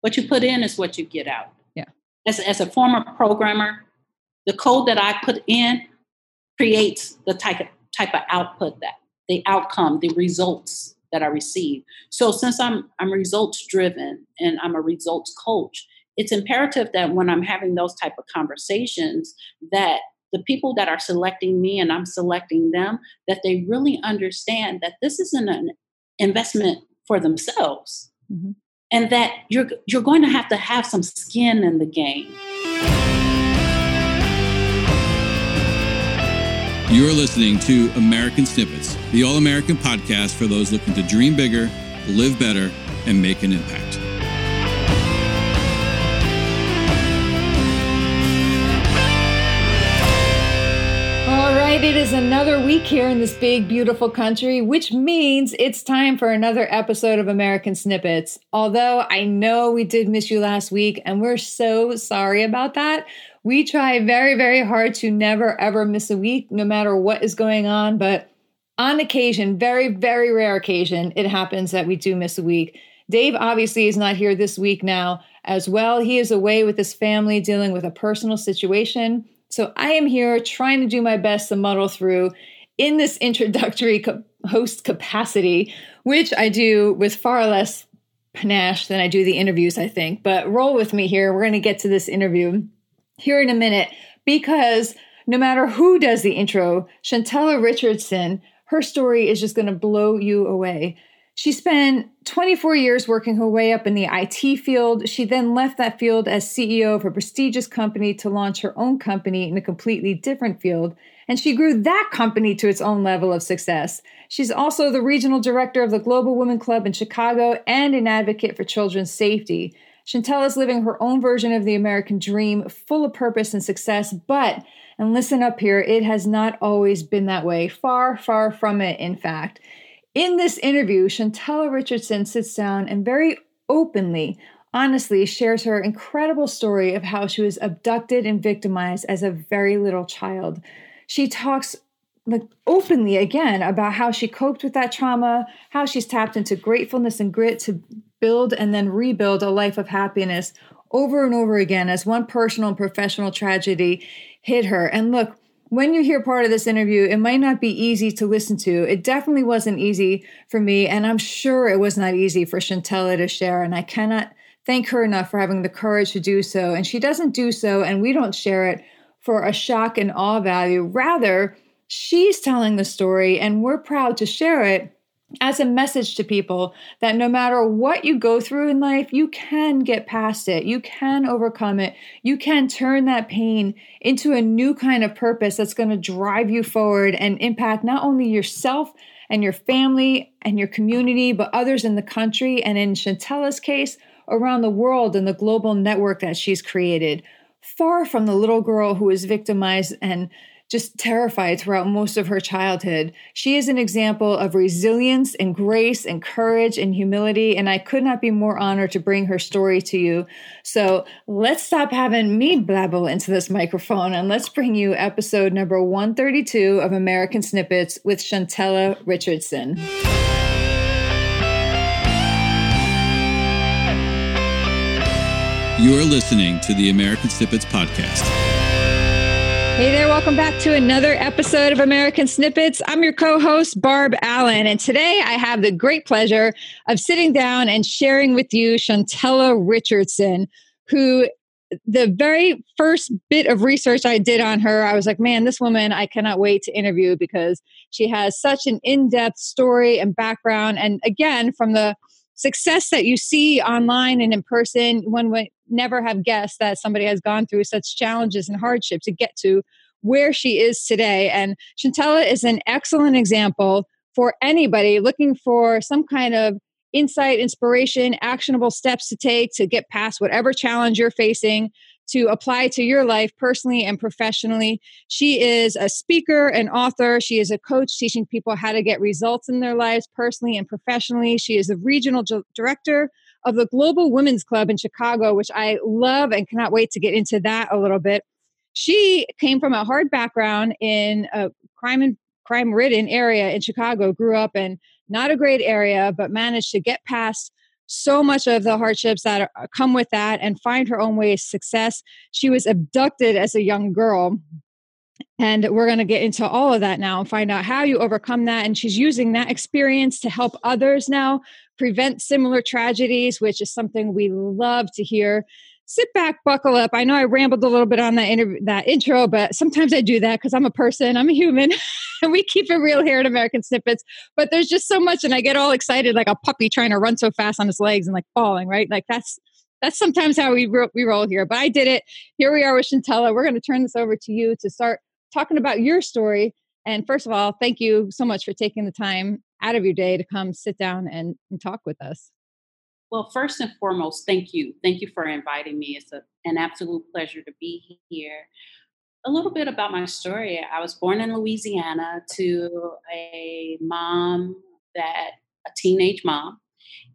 what you put in is what you get out. Yeah. As, as a former programmer, the code that I put in creates the type of, type of output that the outcome, the results that I receive. So since I'm I'm results driven and I'm a results coach, it's imperative that when I'm having those type of conversations that the people that are selecting me and I'm selecting them that they really understand that this isn't an investment for themselves. Mm-hmm. And that you're you're going to have to have some skin in the game. You're listening to American Snippets, the all American podcast for those looking to dream bigger, live better, and make an impact. It is another week here in this big, beautiful country, which means it's time for another episode of American Snippets. Although I know we did miss you last week, and we're so sorry about that. We try very, very hard to never ever miss a week, no matter what is going on. But on occasion, very, very rare occasion, it happens that we do miss a week. Dave obviously is not here this week now as well. He is away with his family dealing with a personal situation. So I am here trying to do my best to muddle through in this introductory co- host capacity, which I do with far less panache than I do the interviews, I think. But roll with me here. We're going to get to this interview here in a minute because no matter who does the intro, Shantella Richardson, her story is just going to blow you away. She spent 24 years working her way up in the IT field. She then left that field as CEO of a prestigious company to launch her own company in a completely different field. And she grew that company to its own level of success. She's also the regional director of the Global Women Club in Chicago and an advocate for children's safety. Shantella is living her own version of the American dream, full of purpose and success, but, and listen up here, it has not always been that way. Far, far from it, in fact. In this interview, Shantella Richardson sits down and very openly, honestly, shares her incredible story of how she was abducted and victimized as a very little child. She talks like openly again about how she coped with that trauma, how she's tapped into gratefulness and grit to build and then rebuild a life of happiness over and over again as one personal and professional tragedy hit her. And look, when you hear part of this interview, it might not be easy to listen to. It definitely wasn't easy for me, and I'm sure it was not easy for Shantella to share. And I cannot thank her enough for having the courage to do so. And she doesn't do so, and we don't share it for a shock and awe value. Rather, she's telling the story, and we're proud to share it as a message to people that no matter what you go through in life, you can get past it. You can overcome it. You can turn that pain into a new kind of purpose that's going to drive you forward and impact not only yourself and your family and your community, but others in the country and in Shantella's case, around the world and the global network that she's created. Far from the little girl who was victimized and just terrified throughout most of her childhood. She is an example of resilience and grace and courage and humility, and I could not be more honored to bring her story to you. So let's stop having me blabble into this microphone and let's bring you episode number 132 of American Snippets with Shantella Richardson. You are listening to the American Snippets Podcast. Hey there, welcome back to another episode of American Snippets. I'm your co host, Barb Allen, and today I have the great pleasure of sitting down and sharing with you Shantella Richardson, who the very first bit of research I did on her, I was like, man, this woman I cannot wait to interview because she has such an in depth story and background. And again, from the success that you see online and in person, one would never have guessed that somebody has gone through such challenges and hardship to get to where she is today. And Shantella is an excellent example for anybody looking for some kind of insight, inspiration, actionable steps to take to get past whatever challenge you're facing to apply to your life personally and professionally. She is a speaker and author. She is a coach teaching people how to get results in their lives personally and professionally. She is a regional director of the Global Women's Club in Chicago, which I love and cannot wait to get into that a little bit. She came from a hard background in a crime and crime ridden area in Chicago, grew up in not a great area, but managed to get past so much of the hardships that are, come with that and find her own way of success. She was abducted as a young girl and we're going to get into all of that now and find out how you overcome that. And she's using that experience to help others now prevent similar tragedies, which is something we love to hear. Sit back, buckle up. I know I rambled a little bit on that that intro, but sometimes I do that because I'm a person, I'm a human, and we keep it real here at American Snippets. But there's just so much, and I get all excited like a puppy trying to run so fast on his legs and like falling. Right, like that's that's sometimes how we ro- we roll here. But I did it. Here we are with Shantella. We're going to turn this over to you to start talking about your story. And first of all, thank you so much for taking the time out of your day to come sit down and, and talk with us. Well, first and foremost, thank you. Thank you for inviting me. It's a, an absolute pleasure to be here. A little bit about my story. I was born in Louisiana to a mom that, a teenage mom,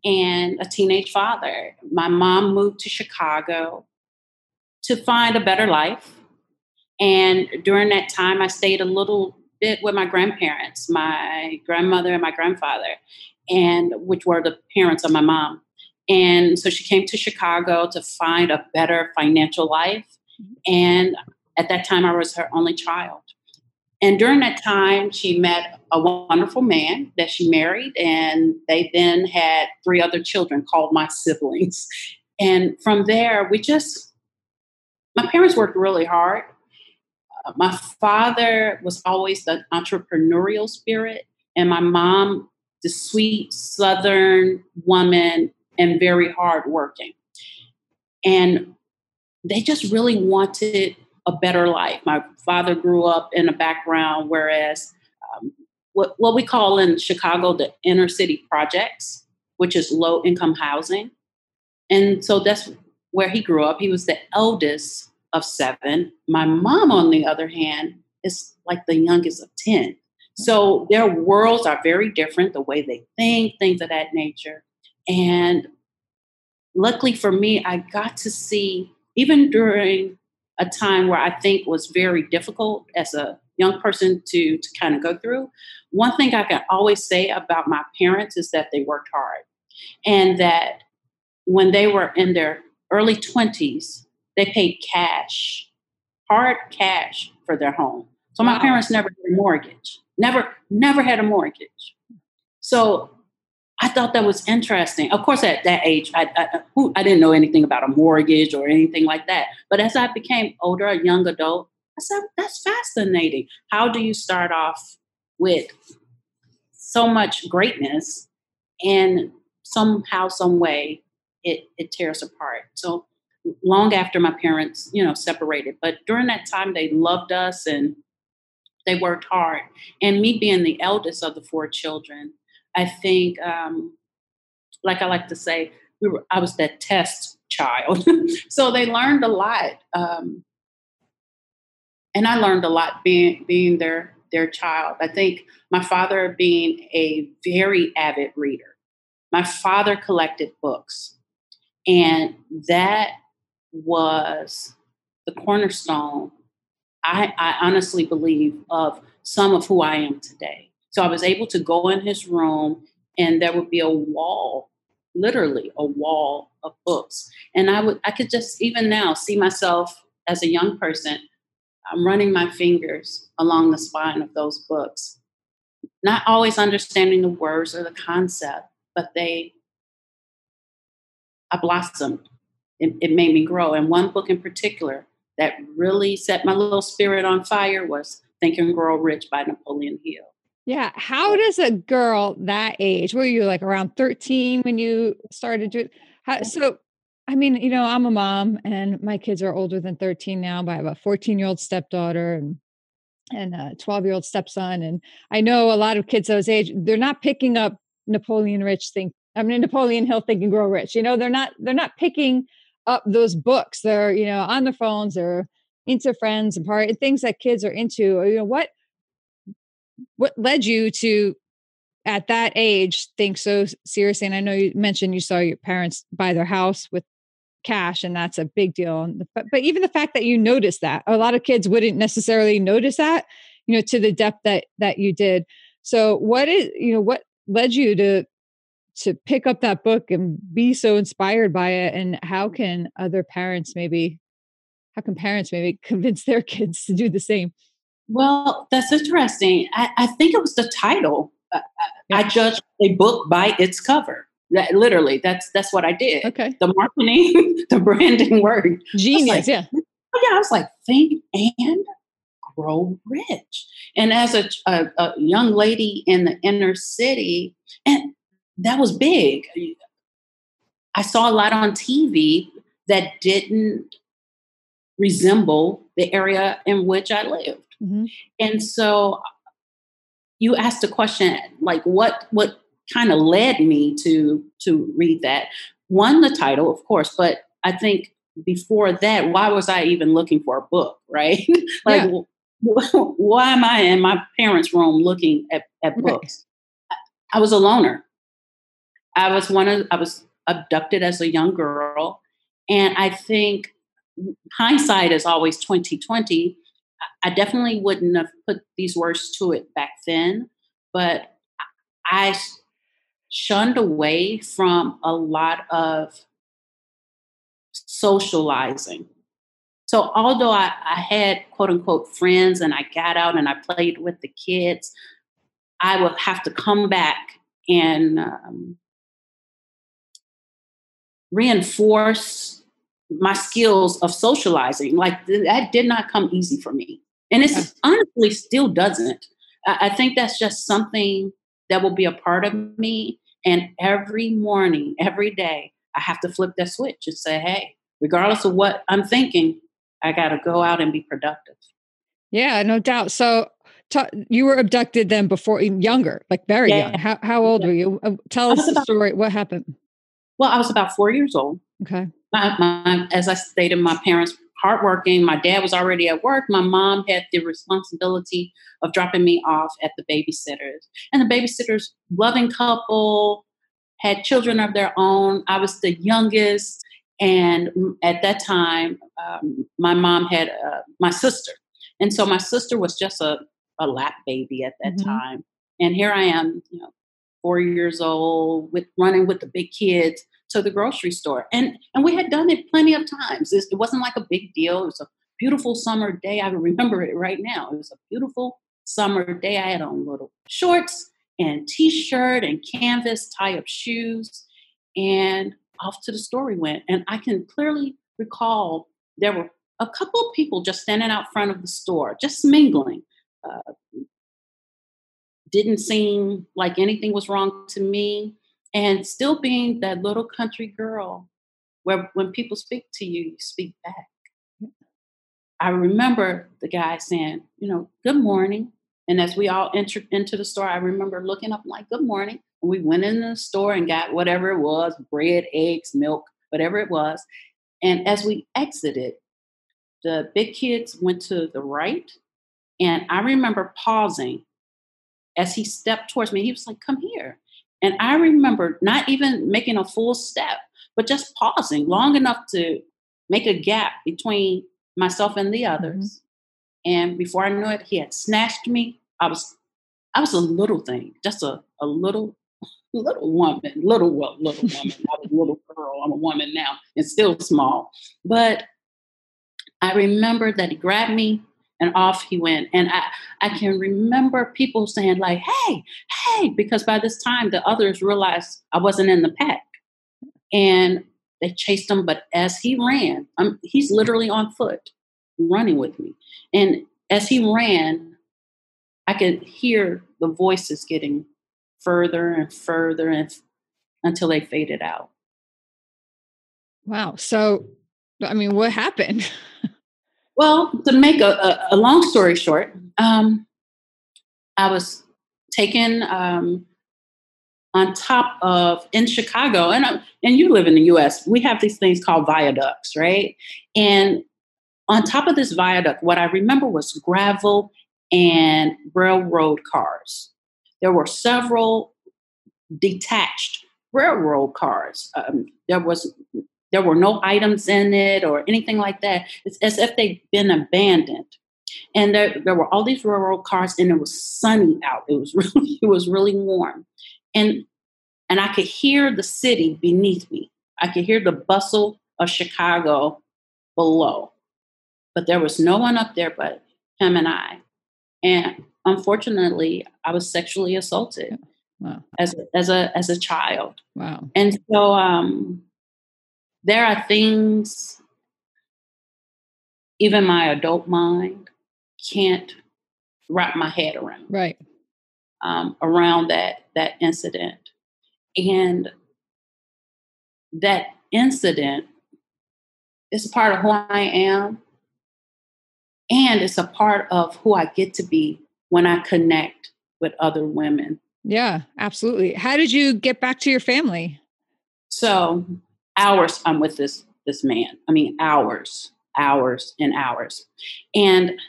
and a teenage father. My mom moved to Chicago to find a better life and during that time, I stayed a little bit with my grandparents, my grandmother and my grandfather, and which were the parents of my mom. And so she came to Chicago to find a better financial life. Mm-hmm. And at that time, I was her only child. And during that time, she met a wonderful man that she married, and they then had three other children called my siblings. And from there, we just, my parents worked really hard uh, my father was always the entrepreneurial spirit, and my mom, the sweet Southern woman and very hardworking. And they just really wanted a better life. My father grew up in a background, whereas um, what, what we call in Chicago the inner city projects, which is low income housing. And so that's where he grew up. He was the eldest of seven. My mom, on the other hand, is like the youngest of 10. So their worlds are very different, the way they think, things of that nature. And luckily for me, I got to see, even during a time where I think was very difficult as a young person to, to kind of go through, one thing I can always say about my parents is that they worked hard. And that when they were in their early 20s, they paid cash, hard cash for their home. So my wow. parents never had a mortgage, never, never had a mortgage. So I thought that was interesting. Of course, at that age, I, I, I didn't know anything about a mortgage or anything like that. But as I became older, a young adult, I said, that's fascinating. How do you start off with so much greatness and somehow, some way, it, it tears apart? So long after my parents, you know, separated. But during that time, they loved us and they worked hard. And me being the eldest of the four children, I think, um, like I like to say, we were, I was that test child. so they learned a lot. Um, and I learned a lot being being their their child. I think my father being a very avid reader. My father collected books. And that was the cornerstone, I, I honestly believe, of some of who I am today. So I was able to go in his room and there would be a wall, literally a wall of books. And I would I could just even now see myself as a young person, I'm running my fingers along the spine of those books. Not always understanding the words or the concept, but they I blossomed it, it made me grow. And one book in particular that really set my little spirit on fire was Think and Grow Rich by Napoleon Hill. Yeah. How does a girl that age, were you like around 13 when you started doing how so I mean, you know, I'm a mom and my kids are older than 13 now, but I have a 14 year old stepdaughter and and a 12 year old stepson. And I know a lot of kids those age, they're not picking up Napoleon Rich think I mean Napoleon Hill think and grow rich. You know, they're not they're not picking up those books. They're, you know, on their phones, they're into friends and part things that kids are into. You know, what what led you to at that age think so seriously? And I know you mentioned you saw your parents buy their house with cash and that's a big deal. But, but even the fact that you noticed that a lot of kids wouldn't necessarily notice that, you know, to the depth that that you did. So what is, you know, what led you to to pick up that book and be so inspired by it and how can other parents maybe how can parents maybe convince their kids to do the same well that's interesting. I, I think it was the title. Uh, yeah. i judged a book by its cover. That literally that's that's what i did. Okay. The marketing the branding word genius like, yeah. Yeah i was like think and grow rich. And as a, a, a young lady in the inner city and that was big. I saw a lot on TV that didn't resemble the area in which I lived. Mm-hmm. And so you asked a question like what what kind of led me to to read that. One the title of course, but I think before that why was I even looking for a book, right? like yeah. why am I in my parents' room looking at, at books? Right. I was a loner. I was one of I was abducted as a young girl, and I think hindsight is always twenty twenty. I definitely wouldn't have put these words to it back then, but I shunned away from a lot of socializing. So, although I, I, had quote unquote friends and I got out and I played with the kids, I would have to come back and um, reinforce my skills of socializing. Like that did not come easy for me. And it honestly still doesn't. I, I think that's just something that will be a part of me. And every morning, every day, I have to flip that switch and say, hey, regardless of what I'm thinking, I got to go out and be productive. Yeah, no doubt. So t- you were abducted then before younger, like very yeah. young. How, how old yeah. were you? Uh, tell us the story. What happened? Well, I was about four years old. Okay. My, my, as I stated, my parents hardworking. My dad was already at work. My mom had the responsibility of dropping me off at the babysitters. And the babysitters, loving couple, had children of their own. I was the youngest. And at that time, um, my mom had uh, my sister. And so my sister was just a, a lap baby at that mm-hmm. time. And here I am, you know, four years old, with running with the big kids to the grocery store. And and we had done it plenty of times. It, wasn't like a big deal. It was a beautiful summer day. I remember it right now. It was a beautiful summer day. I had on little shorts and t-shirt and canvas tie-up shoes. And off to the store we went. And I can clearly recall there were a couple of people just standing out front of the store, just mingling. Uh, didn't seem like anything was wrong to me. And still being that little country girl where when people speak to you, you speak back. I remember the guy saying, you know, good morning. And as we all entered into the store, I remember looking up like, good morning. And we went in the store and got whatever it was bread, eggs, milk, whatever it was. And as we exited, the big kids went to the right. And I remember pausing as he stepped towards me, he was like, Come here. And I remember not even making a full step, but just pausing long enough to make a gap between myself and the mm-hmm. others. Mm-hmm. And before I knew it, he had snatched me. I was I was a little thing, just a, a little little woman, little well, little woman, not a little girl. I'm a woman now and still small. But I remember that he grabbed me and off he went. And I, I can remember people saying, like, hey, hey, because by this time the others realized I wasn't in the pack. And they chased him, but as he ran, I'm, he's literally on foot running with me. And as he ran, I could hear the voices getting further and further and until they faded out. Wow. So, I mean, what happened? Well, to make a, a, a long story short, um, I was taken um, on top of in Chicago, and uh, and you live in the U.S. We have these things called viaducts, right? And on top of this viaduct, what I remember was gravel and railroad cars. There were several detached railroad cars. Um, there was there were no items in it or anything like that. It's as if they'd been abandoned. And there, there were all these railroad cars, and it was sunny out. It was really, it was really warm. And and I could hear the city beneath me. I could hear the bustle of Chicago below. But there was no one up there but him and I. And unfortunately, I was sexually assaulted wow. as, a, as, a, as a child. Wow. And so um, there are things, even my adult mind can't wrap my head around. Right. Um, around that that incident, and that incident is part of who I am, and it's a part of who I get to be when I connect with other women. Yeah, absolutely. How did you get back to your family? So hours I'm with this this man. I mean hours, hours and hours. And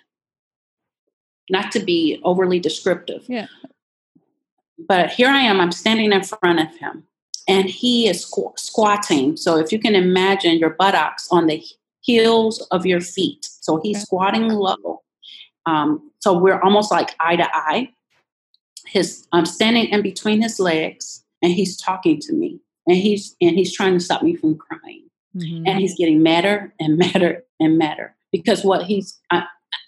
not to be overly descriptive. Yeah. But here I am, I'm standing in front of him and he is squ- squatting. So if you can imagine your buttocks on the heels of your feet. So he's okay. squatting low. Um, so we're almost like eye to eye. His I'm standing in between his legs and he's talking to me. And he's and he's trying to stop me from crying. Mm-hmm. And he's getting madder and madder and madder. Because what he's I,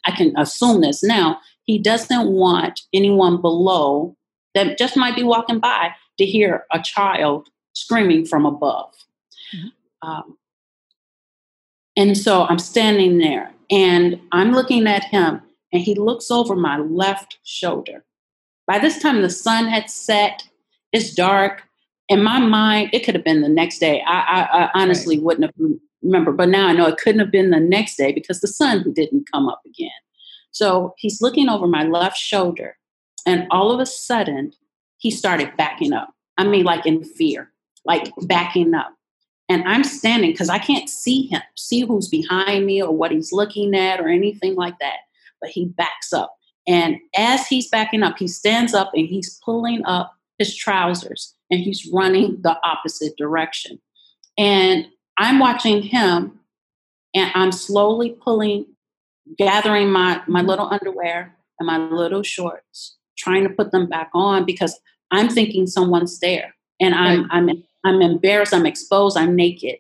I can assume this now, he doesn't want anyone below that just might be walking by to hear a child screaming from above. Mm-hmm. Um, and so I'm standing there and I'm looking at him, and he looks over my left shoulder. By this time, the sun had set, it's dark. In my mind, it could have been the next day. I, I, I honestly right. wouldn't have remember, but now I know it couldn't have been the next day because the sun didn't come up again. So he's looking over my left shoulder, and all of a sudden, he started backing up. I mean, like in fear, like backing up. And I'm standing because I can't see him, see who's behind me or what he's looking at or anything like that. But he backs up. And as he's backing up, he stands up and he's pulling up his trousers and he's running the opposite direction. And I'm watching him and I'm slowly pulling, gathering my, my little underwear and my little shorts, trying to put them back on because I'm thinking someone's there. And I'm right. I'm I'm embarrassed, I'm exposed, I'm naked.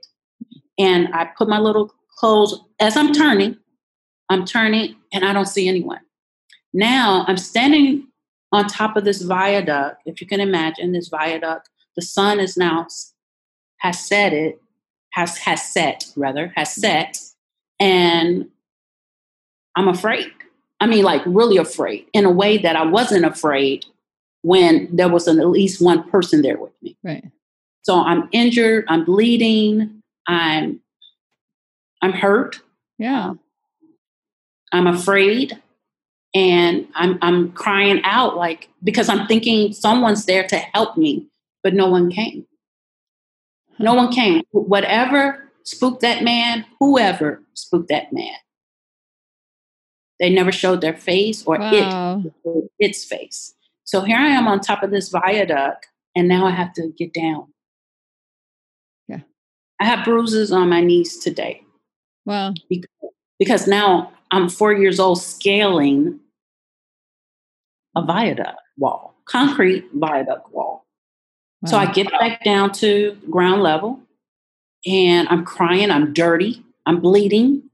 And I put my little clothes as I'm turning, I'm turning and I don't see anyone. Now I'm standing on top of this viaduct. If you can imagine this viaduct, the sun is now has set it has has set rather has set and i'm afraid. I mean like really afraid in a way that i wasn't afraid when there was an, at least one person there with me. Right. So i'm injured i'm bleeding i'm i'm hurt. Yeah. I'm afraid and i'm i'm crying out like because i'm thinking someone's there to help me but no one came no one came. Whatever spooked that man, whoever spooked that man. They never showed their face or wow. it its face. So here I am on top of this viaduct, and now I have to get down. Yeah. I have bruises on my knees today. Wow. Because, because now I'm four years old scaling a viaduct wall, concrete viaduct wall. So I get back down to ground level and I'm crying, I'm dirty, I'm bleeding.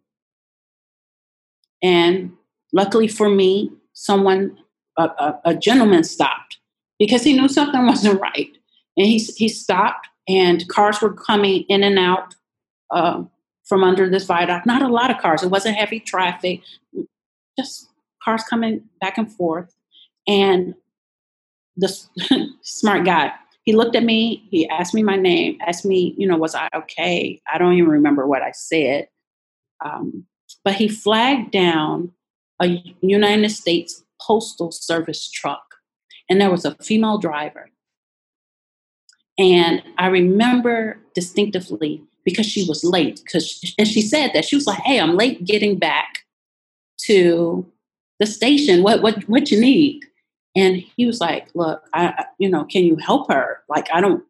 And luckily for me, someone, a, a, a gentleman stopped because he knew something wasn't right. And he, he stopped, and cars were coming in and out uh, from under this viaduct. Not a lot of cars, it wasn't heavy traffic, just cars coming back and forth. And the smart guy he looked at me, he asked me my name, asked me, you know, was I okay? I don't even remember what I said. Um, but he flagged down a United States Postal Service truck, and there was a female driver. And I remember distinctively because she was late, because and she said that she was like, "Hey, I'm late getting back to the station. What what what you need?" And he was like, look, I, you know, can you help her? Like, I don't,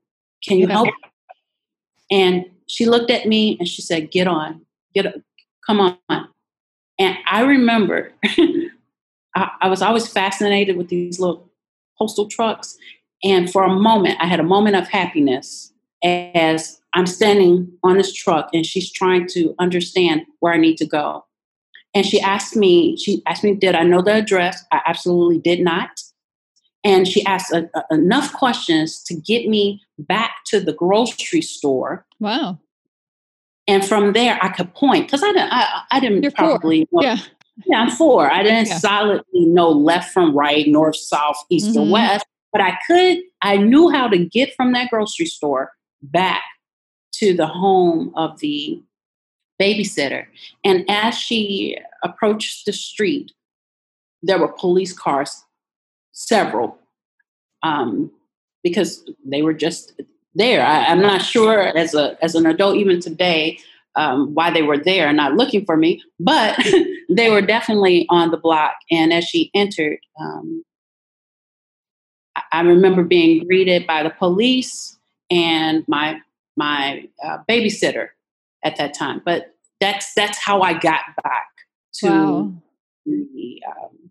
can you help? And she looked at me and she said, get on, get, up, come on. And I remember I, I was always fascinated with these little postal trucks. And for a moment, I had a moment of happiness as I'm standing on this truck and she's trying to understand where I need to go. And she asked me, she asked me, did I know the address? I absolutely did not. And she asked a, a, enough questions to get me back to the grocery store. Wow. And from there, I could point because I didn't, I, I didn't You're probably know, Yeah. yeah, I'm four. I didn't Yeah. solidly know left from right, north, south, east, Mhm. or west, but I could, I knew how to get from that grocery store back to the home of the babysitter. And as she approached the street, there were police cars, several, um, because they were just there. I, I'm not sure as a as an adult, even today, um, why they were there not looking for me, but they were definitely on the block. And as she entered, um, I remember being greeted by the police and my my uh, babysitter at that time. But that's that's how I got back to Wow. the um,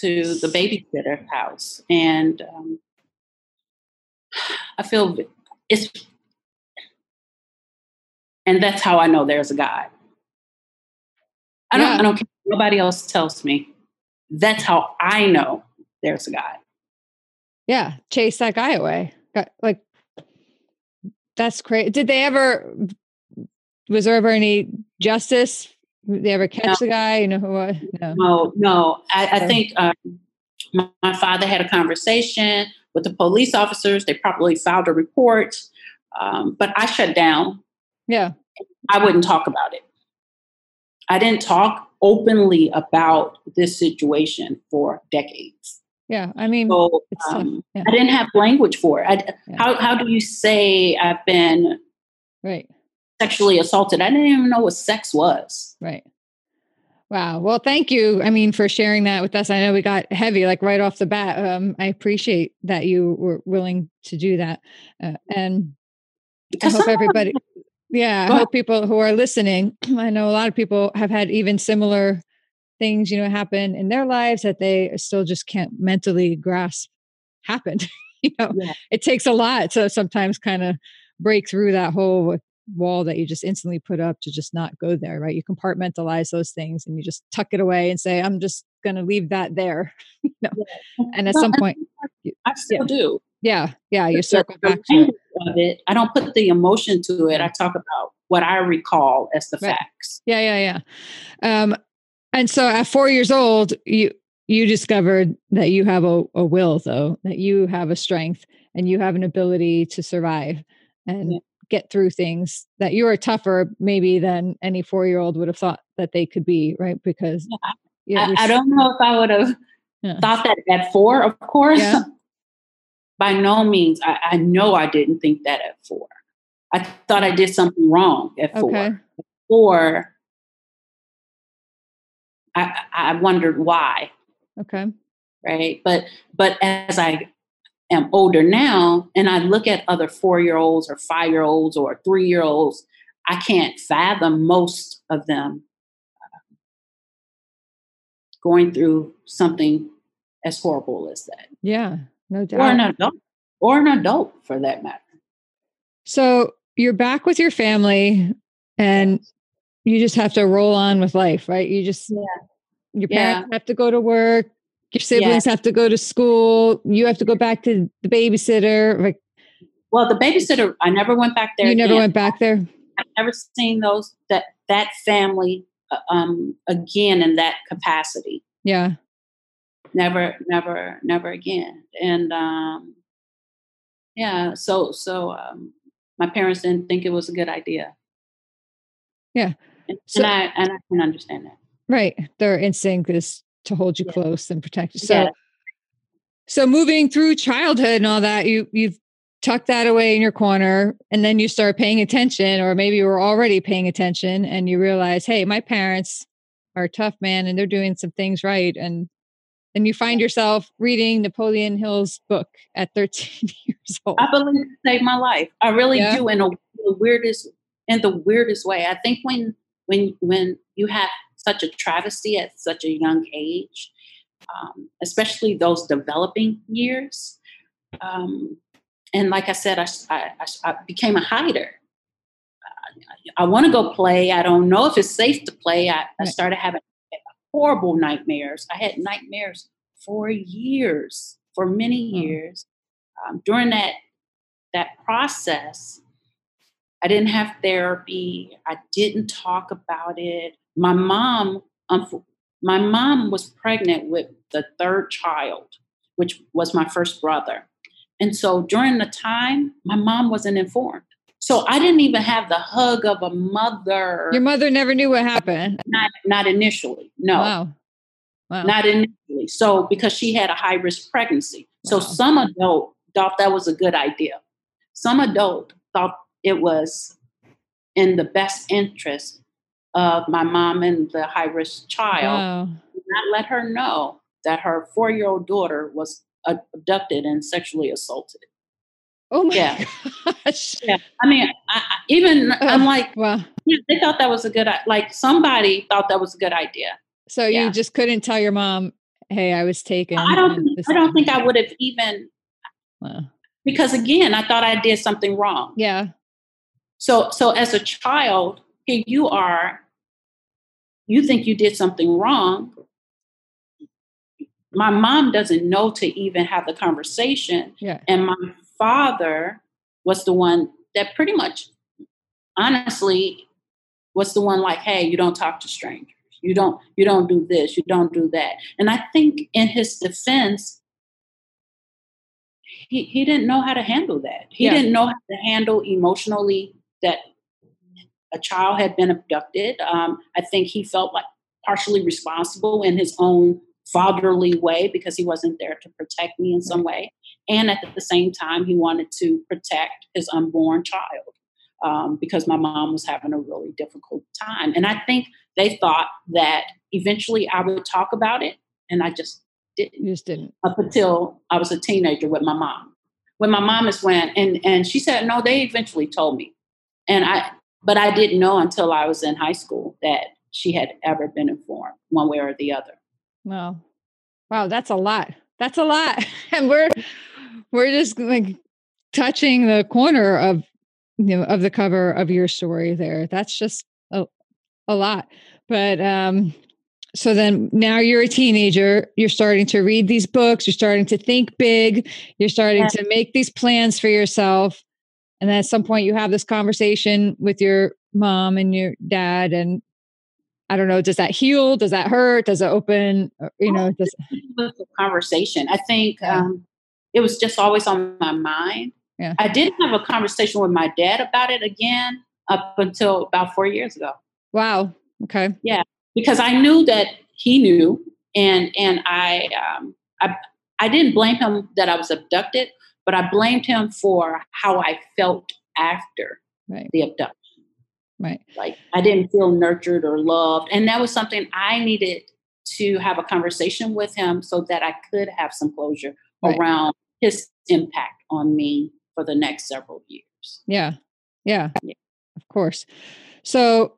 to the babysitter house, and um, I feel it's, and that's how I know there's a God. I don't. Yeah. I don't care. Nobody else tells me. That's how I know there's a God. Yeah. Chase that guy away. Like, that's crazy. Did they ever, was there ever any justice? Did they ever catch No. the guy? You know who was? No. No, no. I, I think um, my, my father had a conversation with the police officers. They probably filed a report, um, but I shut down. Yeah. I wouldn't talk about it. I didn't talk openly about this situation for decades. Yeah. I mean, So um, Yeah. I didn't have language for it. I, Yeah. How how do you say I've been right. sexually assaulted? I didn't even know what sex was. Right. Wow. Well, thank you. I mean, for sharing that with us. I know we got heavy, like right off the bat. Um, I appreciate that you were willing to do that. Uh, and I hope everybody, yeah, I hope people who are listening, I know a lot of people have had even similar things, you know, happen in their lives that they still just can't mentally grasp happened. you know, Yeah. it takes a lot to sometimes kind of break through that whole wall that you just instantly put up to just not go there, right? You compartmentalize those things and you just tuck it away and say, I'm just going to leave that there. you know? And at Well, some point, you- I still do. yeah, yeah, you circle back to it. of it. I don't put the emotion to it. I talk about what I recall as the Right. facts. Yeah, yeah, yeah. Um, and so at four years old, you you discovered that you have a, a will, though, that you have a strength and you have an ability to survive and Yeah. get through things that you are tougher maybe than any four year old would have thought that they could be, right? Because yeah, I, I don't know if I would have Yeah. thought that at four, of course. Yeah. By no means. I, I know I didn't think that at four. I thought I did something wrong at four. okay. Or I, I wondered why. Okay. right but but as i am older now and i look at other four year olds or five year olds or three year olds i can't fathom most of them uh, going through something as horrible as that Yeah. No doubt. or an adult or an adult for that matter So you're back with your family and you just have to roll on with life, right? You just, Yeah. your Yeah. parents have to go to work, your siblings have to go to school, you have to go back to the babysitter. Like well the babysitter i never went back there you never again. went back there. i've never seen those that that family uh, um again in that capacity Yeah. never never never again and um yeah so so um my parents didn't think it was a good idea Yeah. And, So- and i and i can understand that Right. Their instinct is to hold you Yeah. close and protect you. So Yeah. so moving through childhood and all that, you you've tucked that away in your corner and then you start paying attention, or maybe you were already paying attention and you realize, hey, my parents are tough, man, and they're doing some things right. And then you find yourself reading Napoleon Hill's book at 13 years old. i believe it saved my life i really Yeah. do in a, the weirdest in the weirdest way i think when when when you have such a travesty at such a young age um, especially those developing years um, and like I said, I, I, I became a hider. I, I want to go play. I don't know if it's safe to play. I, I started having horrible nightmares. I had nightmares for years, for many hmm. years. Um, during that that process, I didn't have therapy. I didn't talk about it. My mom, um, my mom was pregnant with the third child, which was my first brother. And so during the time, my mom wasn't informed. So I didn't even have the hug of a mother. Your mother never knew what happened. Not not initially. No. Wow. Wow. Not initially. So because she had a high risk pregnancy. Wow. So some adult thought that was a good idea. Some adult thought it was in the best interest of my mom and the high risk child. Wow. Not let her know that her four year old daughter was abducted and sexually assaulted. Oh my yeah. gosh! Yeah, I mean, I, even oh, I'm like, well, yeah, they thought that was a good, like somebody thought that was a good idea. So yeah. you just couldn't tell your mom, "Hey, I was taken." I don't. Think, I don't think I would have even. Because again, I thought I did something wrong. Yeah. So, so as a child, here you are. You think you did something wrong, my mom doesn't know to even have the conversation. Yeah. And my father was the one that pretty much, honestly, was the one like, hey, you don't talk to strangers. You don't, you don't do this, you don't do that. And I think in his defense, he, he didn't know how to handle that. He yeah. didn't know how to handle emotionally that a child had been abducted. Um, I think he felt like partially responsible in his own fatherly way because he wasn't there to protect me in some way. And at the same time, he wanted to protect his unborn child um, because my mom was having a really difficult time. And I think they thought that eventually I would talk about it, and I just didn't. You just didn't. Up until I was a teenager with my mom. When my mom is when, and, and she said, no, they eventually told me. And I, but I didn't know until I was in high school that she had ever been informed one way or the other. Wow. Wow, that's a lot. That's a lot. And we're we're just like touching the corner of you know of the cover of your story there. That's just a, a lot. But um so then now you're a teenager, you're starting to read these books, you're starting to think big, you're starting yeah. to make these plans for yourself. And then at some point you have this conversation with your mom and your dad and I don't know, does that heal? Does that hurt? Does it open? Uh, you know, does conversation. I think um, it was just always on my mind. Yeah. I didn't have a conversation with my dad about it again up until about four years ago. Wow. Okay. Yeah, because I knew that he knew, and and I um, I I didn't blame him that I was abducted, but I blamed him for how I felt after right. the abduction. Right. Like I didn't feel nurtured or loved. And that was something I needed to have a conversation with him so that I could have some closure right. around his impact on me for the next several years. Yeah. Yeah. yeah. Of course. So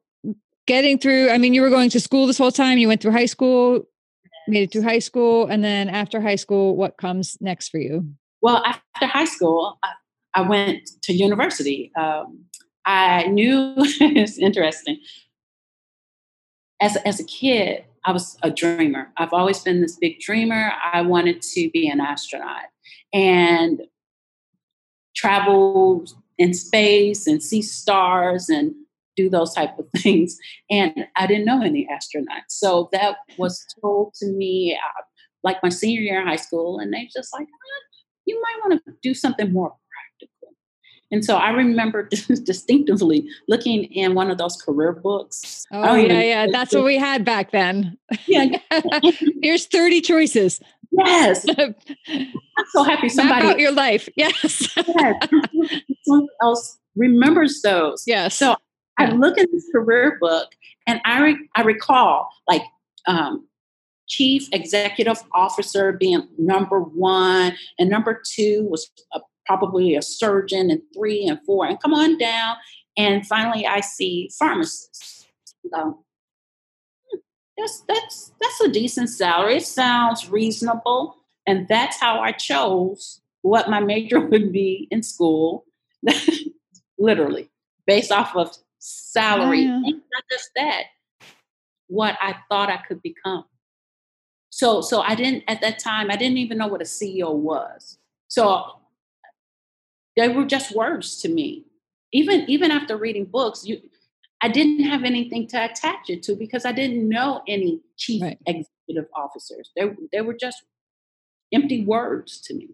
getting through, I mean, you were going to school this whole time. You went through high school, made it through high school. And then after high school, what comes next for you? Well, after high school, I, I went to university. Um, I knew it's interesting. As, as a kid, I was a dreamer. I've always been this big dreamer. I wanted to be an astronaut and travel in space and see stars and do those type of things. And I didn't know any astronauts. So that was told to me uh, like my senior year in high school. And they just like, ah, you might want to do something more practical. and so I remember distinctively looking in one of those career books. Oh, yeah, yeah. That's what we had back then. Yeah. Here's 30 choices. Yes. I'm so happy somebody. Map out your life. Yes. yes. Someone else remembers those. Yes. So I look in this career book and I, re- I recall like um, chief executive officer being number one and number two was a probably a surgeon and three and four, and come on down. And finally, I see pharmacists. So, hmm, that's that's that's a decent salary. It sounds reasonable, and that's how I chose what my major would be in school, literally, based off of salary. Yeah. not just that, what I thought I could become. So, so I didn't at that time. I didn't even know what a CEO was. So they were just words to me. Even even after reading books, you, I didn't have anything to attach it to because I didn't know any chief right. executive officers. They they were just empty words to me.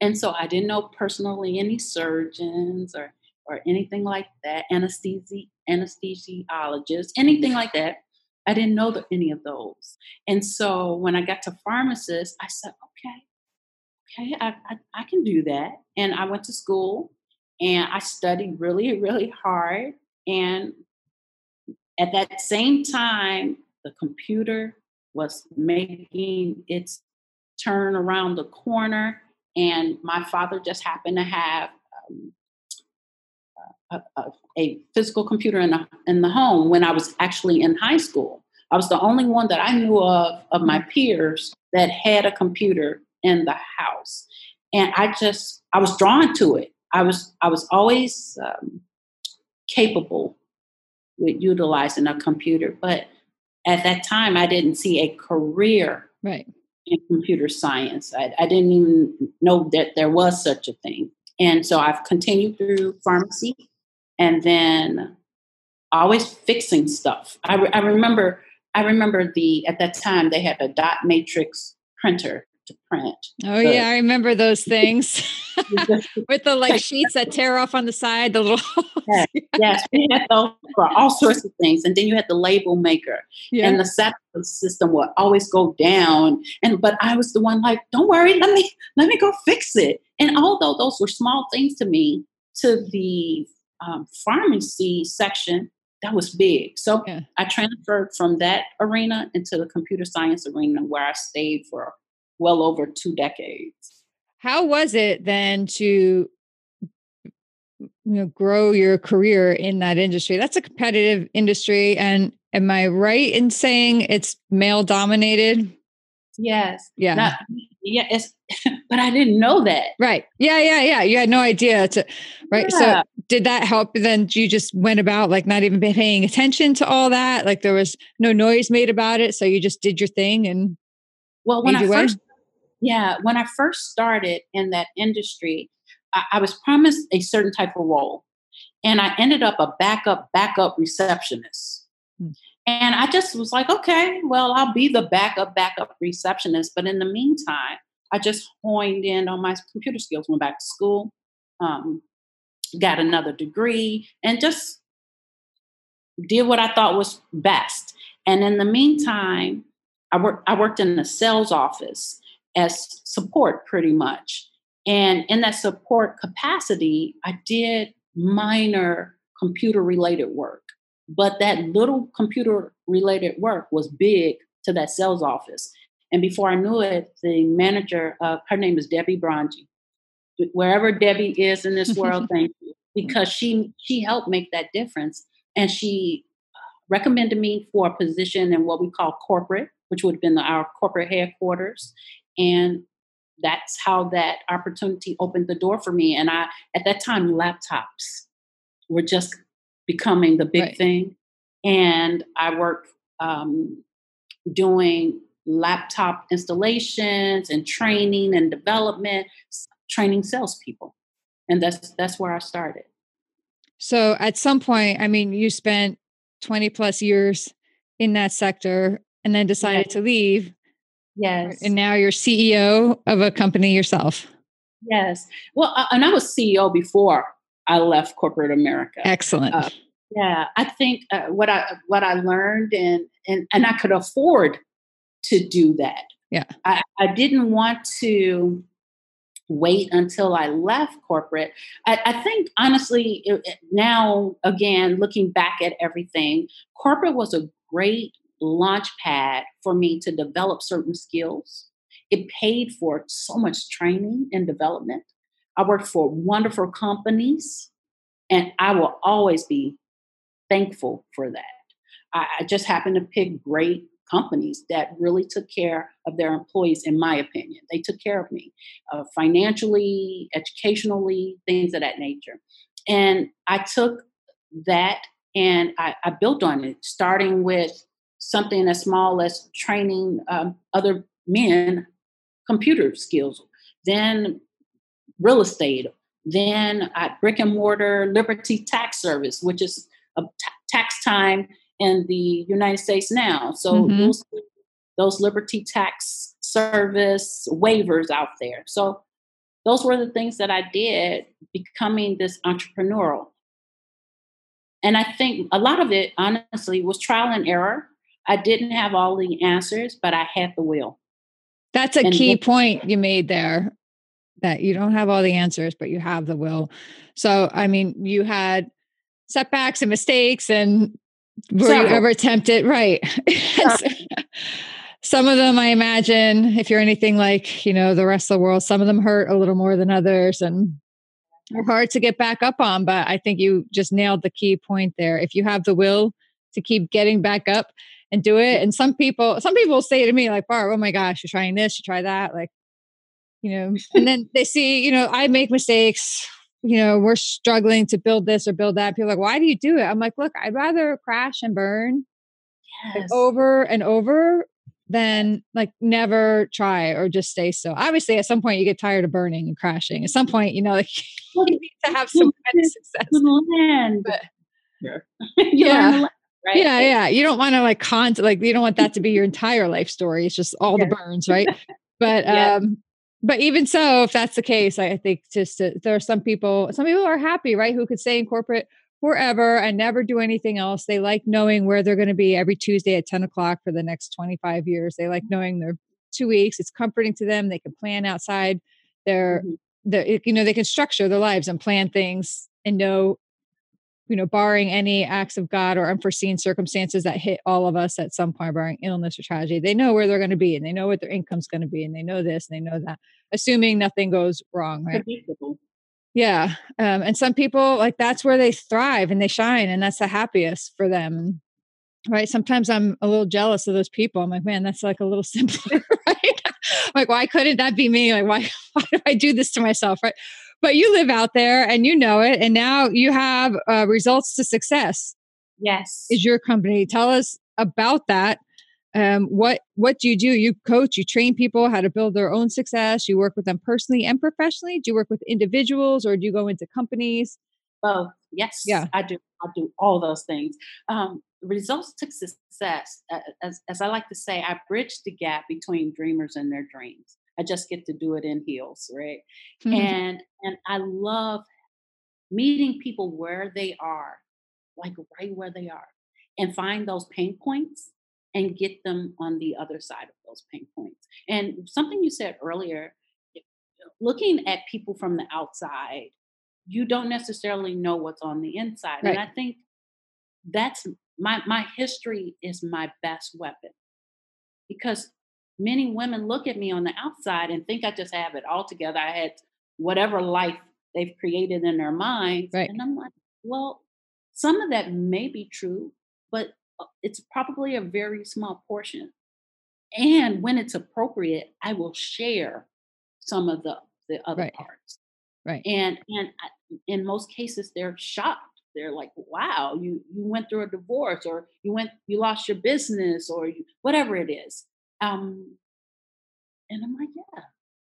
And so I didn't know personally any surgeons or or anything like that, anesthesi- anesthesiologists, anything like that. I didn't know the, any of those. And so when I got to pharmacist, I said, okay, okay, I, I, I can do that. And I went to school and I studied really, really hard. And at that same time, the computer was making its turn around the corner. And my father just happened to have um, a, a, physical computer in the, in the home when I was actually in high school. I was the only one that I knew of of my peers that had a computer in the house, and I just I was drawn to it. I was I was always um, capable with utilizing a computer, but at that time I didn't see a career right in computer science. I, I didn't even know that there was such a thing, and so I've continued through pharmacy, and then always fixing stuff. I, re- I remember I remember the at that time they had a dot matrix printer to print. Oh yeah, I remember those things with the like sheets that tear off on the side. The little yes, yes, we had those for all sorts of things, and then you had the label maker, yeah. and the system would always go down. And but I was the one like, don't worry, let me let me go fix it. And although those were small things to me, to the um, pharmacy section, that was big. So yeah. I transferred from that arena into the computer science arena where I stayed for well over two decades. How was it then to you know grow your career in that industry? That's a competitive industry and am I right in saying it's male dominated? Yes. Yeah. Not, yeah. It's, but I didn't know that. Right. Yeah. Yeah. Yeah. You had no idea to, right. Yeah. So did that help? Then you just went about like not even paying attention to all that. Like there was no noise made about it. So you just did your thing and. Well, when I first, yeah, when I first started in that industry, I, I was promised a certain type of role and I ended up a backup, backup receptionist. And I just was like, okay, well, I'll be the backup, backup receptionist. But in the meantime, I just honed in on my computer skills, went back to school, um, got another degree, and just did what I thought was best. And in the meantime, I worked I worked in the sales office as support pretty much. And in that support capacity, I did minor computer related work. But that little computer related work was big to that sales office. And before I knew it, the manager, uh, her name is Debbie Bronji. Wherever Debbie is in this world, thank you, because she she helped make that difference, and she recommended me for a position in what we call corporate, which would have been our corporate headquarters, and that's how that opportunity opened the door for me. And I, at that time, laptops were just becoming the big right. thing. And I work um, doing laptop installations and training and development, training salespeople. And that's that's where I started. So at some point, I mean, you spent 20 plus years in that sector and then decided yes. to leave. Yes. And now you're CEO of a company yourself. Yes. Well, and I was CEO before I left corporate America. Excellent. Uh, yeah, I think uh, what I what I learned and and and I could afford to do that. Yeah, I, I didn't want to wait until I left corporate. I, I think honestly, it, now again looking back at everything, corporate was a great launch pad for me to develop certain skills. It paid for so much training and development. I worked for wonderful companies, and I will always be thankful for that. I, I just happened to pick great companies that really took care of their employees, in my opinion. They took care of me uh, financially, educationally, things of that nature. And I took that and I, I built on it, starting with something as small as training um, other men computer skills, then real estate, then at brick and mortar Liberty Tax Service, which is t- tax time in the United States now. So mm-hmm. those, those Liberty Tax Service wavers out there. So those were the things that I did becoming this entrepreneurial. And I think a lot of it, honestly, was trial and error. I didn't have all the answers, but I had the will. That's a and key point you made there that you don't have all the answers, but you have the will. So, I mean, you had setbacks and mistakes and were so, you ever tempted? Right. some of them, I imagine, if you're anything like, you know, the rest of the world, some of them hurt a little more than others and are hard to get back up on. But I think you just nailed the key point there. If you have the will to keep getting back up and do it. And some people, some people say to me, like, Barb, oh my gosh, you're trying this, you try that. Like, you know, and then they see, you know, I make mistakes you know, we're struggling to build this or build that. People like, why do you do it? I'm like, look, I'd rather crash and burn yes. like, over and over than like never try or just stay still. Obviously, at some point you get tired of burning and crashing. At some point, you know, like you need to have some kind of success. Land. But, yeah. yeah. Right? Yeah, yeah. You don't want to like con like you don't want that to be your entire life story. It's just all yeah. the burns, right? But yeah. um but even so, if that's the case, I think just uh, there are some people, some people are happy, right? Who could stay in corporate forever and never do anything else. They like knowing where they're going to be every Tuesday at 10 o'clock for the next 25 years. They like knowing they're two weeks. It's comforting to them. They can plan outside their, mm-hmm. their, you know, they can structure their lives and plan things and know you know, barring any acts of God or unforeseen circumstances that hit all of us at some point, barring illness or tragedy, they know where they're going to be and they know what their income's going to be and they know this and they know that, assuming nothing goes wrong, right? Yeah. Um, and some people, like, that's where they thrive and they shine and that's the happiest for them. Right. Sometimes I'm a little jealous of those people. I'm like, man, that's like a little simpler, right? like, why couldn't that be me? Like, why, why do I do this to myself? Right but you live out there and you know it and now you have uh, results to success. Yes. Is your company tell us about that. Um, what what do you do? You coach you train people how to build their own success. You work with them personally and professionally. Do you work with individuals or do you go into companies? Both. Yes yeah. I do. I do all those things. Um, results to success as, as i like to say i bridge the gap between dreamers and their dreams I just get to do it in heels, right? Mm-hmm. And and I love meeting people where they are, like right where they are, and find those pain points and get them on the other side of those pain points. And something you said earlier, looking at people from the outside, you don't necessarily know what's on the inside. Right. And I think that's my my history is my best weapon because many women look at me on the outside and think I just have it all together. I had whatever life they've created in their minds. Right. And I'm like, well, some of that may be true, but uh, it's probably a very small portion. And when it's appropriate, I will share some of the, the other right. parts. Right. And and I, in most cases, they're shocked. They're like, "Wow, you you went through a divorce, or you went you lost your business, or you, whatever it is." Um, and I'm like, yeah,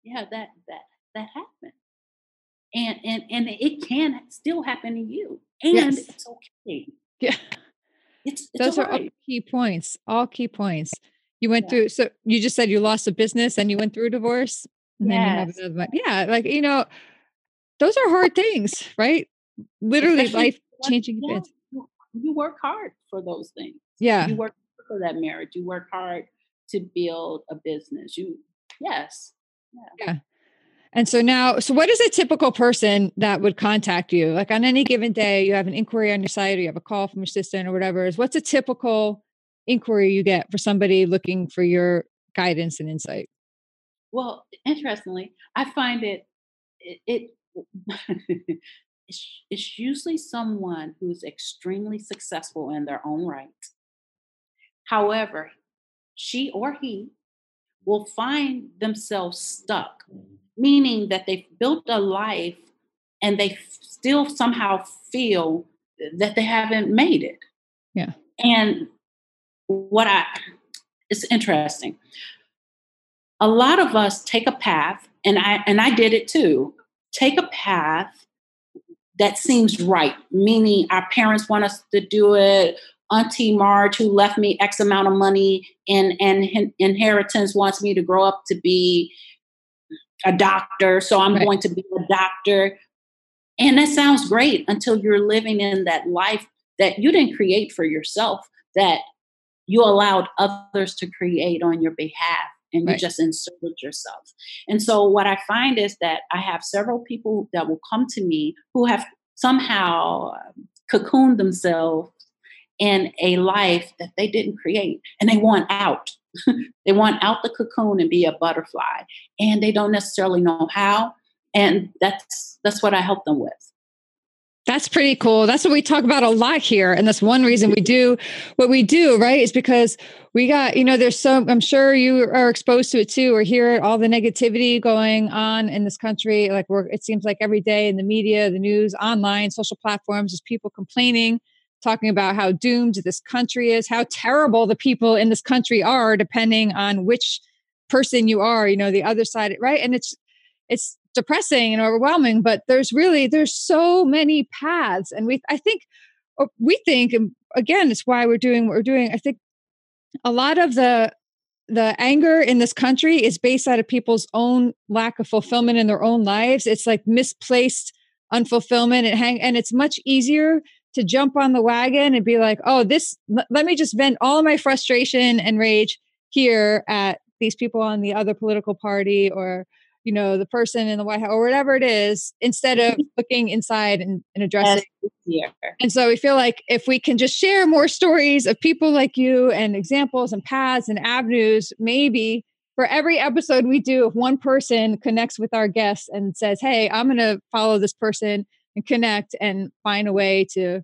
yeah, that that that happened, and and and it can still happen to you, and yes. it's okay. Yeah, it's, it's those are all key points. All key points. You went yeah. through. So you just said you lost a business and you went through a divorce. Yes. Yeah, like you know, those are hard things, right? Literally life changing yeah, events. You work hard for those things. Yeah. You work for that marriage. You work hard to build a business. You, yes. Yeah. yeah. And so now, so what is a typical person that would contact you? Like on any given day, you have an inquiry on your site or you have a call from your assistant or whatever. Is what's a typical inquiry you get for somebody looking for your guidance and insight? Well, interestingly, I find it it, it it's, it's usually someone who's extremely successful in their own right. However, she or he will find themselves stuck, mm-hmm. meaning that they've built a life and they still somehow feel that they haven't made it. Yeah. And what I, it's interesting. A lot of us take a path, and I and I did it too. Take a path that seems right, meaning our parents want us to do it. Auntie Marge, who left me X amount of money in, in inheritance, wants me to grow up to be a doctor, so I'm right. going to be a doctor. And that sounds great until you're living in that life that you didn't create for yourself, that you allowed others to create on your behalf and you just inserted yourself. And so what I find is that I have several people that will come to me who have somehow um, cocooned themselves in a life that they didn't create and they want out. they want out the cocoon and be a butterfly and they don't necessarily know how and that's that's what I help them with. That's pretty cool. That's what we talk about a lot here. And that's one reason we do what we do, right? Is because we got, you know, there's so, I'm sure you are exposed to it too, or hear all the negativity going on in this country. Like we're, it seems like every day in the media, the news, online, social platforms, just people complaining, talking about how doomed this country is, how terrible the people in this country are, depending on which person you are, you know, the other side, right? And it's, it's depressing and overwhelming but there's really there's so many paths. And we i think uh, we think and again it's why we're doing what we're doing. I think a lot of the the anger in this country is based out of people's own lack of fulfillment in their own lives. It's like misplaced unfulfillment and hang and it's much easier to jump on the wagon and be like oh this let me just vent all my frustration and rage here at these people on the other political party or you know the person in the white house or whatever it is instead of looking inside and, and addressing. yes, and so we feel like if we can just share more stories of people like you and examples and paths and avenues maybe for every episode we do if one person connects with our guests and says hey i'm going to follow this person and connect and find a way to you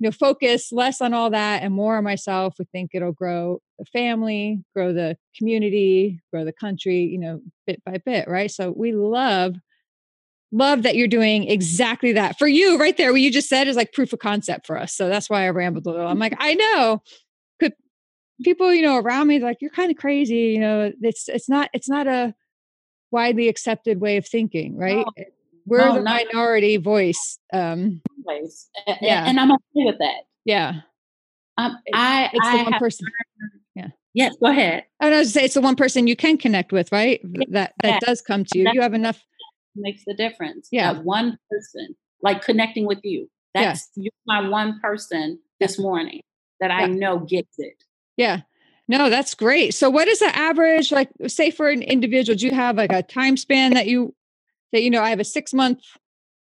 know focus less on all that and more on myself. We think it'll grow the family grow the community grow the country you know bit by bit right? So we love love that you're doing exactly that. For you right there what you just said is like proof of concept for us. So that's why i rambled a little. I'm like i know. Could people you know around me like you're kind of crazy you know? It's it's not it's not a widely accepted way of thinking right? No. Eh we're no, the minority voice um. Yeah. And I'm okay with that. Yeah. Um, I, it's I the one person. Yeah. Yes, go ahead. I was say it's the one person you can connect with, right? That that does come to you. You have enough makes the difference. Yeah. That one person, like connecting with you. That's yeah. you're my one person this morning that I yeah. know gets it. Yeah. No, that's great. So what is the average, like say for an individual, do you have like a time span that you that you know, I have a six month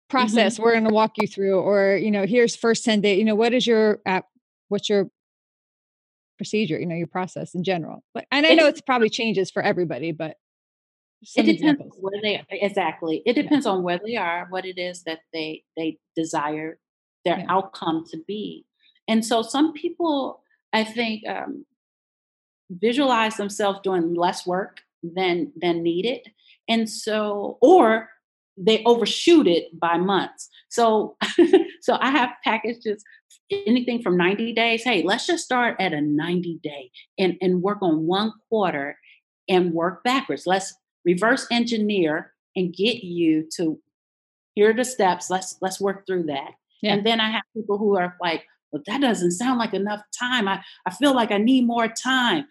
process mm-hmm. we're going to walk you through or you know here's first 10 day you know what is your app what's your procedure you know your process in general but and i know it's probably changes for everybody but it depends examples. where they exactly it depends yeah. on where they are what it is that they they desire their yeah. outcome to be and so some people i think um, visualize themselves doing less work than than needed and so or they overshoot it by months. So so I have packages anything from 90 days. Hey, let's just start at a 90 day and, and work on one quarter and work backwards. Let's reverse engineer and get you to here are the steps. Let's let's work through that. Yeah. And then I have people who are like, well, that doesn't sound like enough time. I, I feel like I need more time.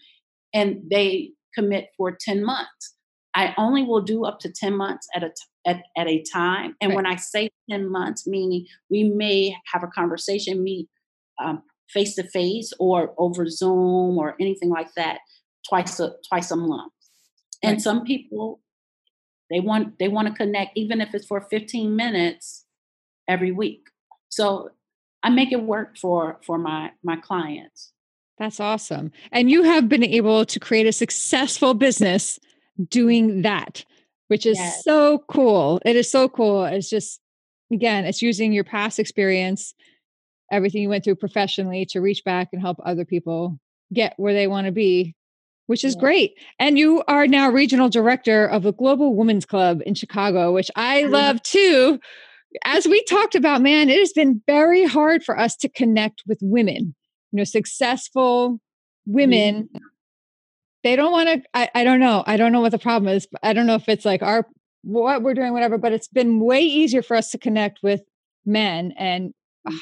And they commit for 10 months. I only will do up to 10 months at a t- at, at a time. And right. when I say 10 months, meaning we may have a conversation, meet face to face or over Zoom or anything like that twice a twice a month. And some people they want they want to connect even if it's for 15 minutes every week. So I make it work for for my my clients. That's awesome. And you have been able to create a successful business doing that which is yes. so cool. It is so cool. It's just, again, it's using your past experience, everything you went through professionally to reach back and help other people get where they want to be which is yeah. great. And you are now regional director of the Global Women's Club in Chicago, which I mm-hmm. love too. As we talked about, man, it has been very hard for us to connect with women, you know, successful women. They don't want to, I, I don't know. I don't know what the problem is. I don't know if it's like our, what we're doing, whatever, but it's been way easier for us to connect with men and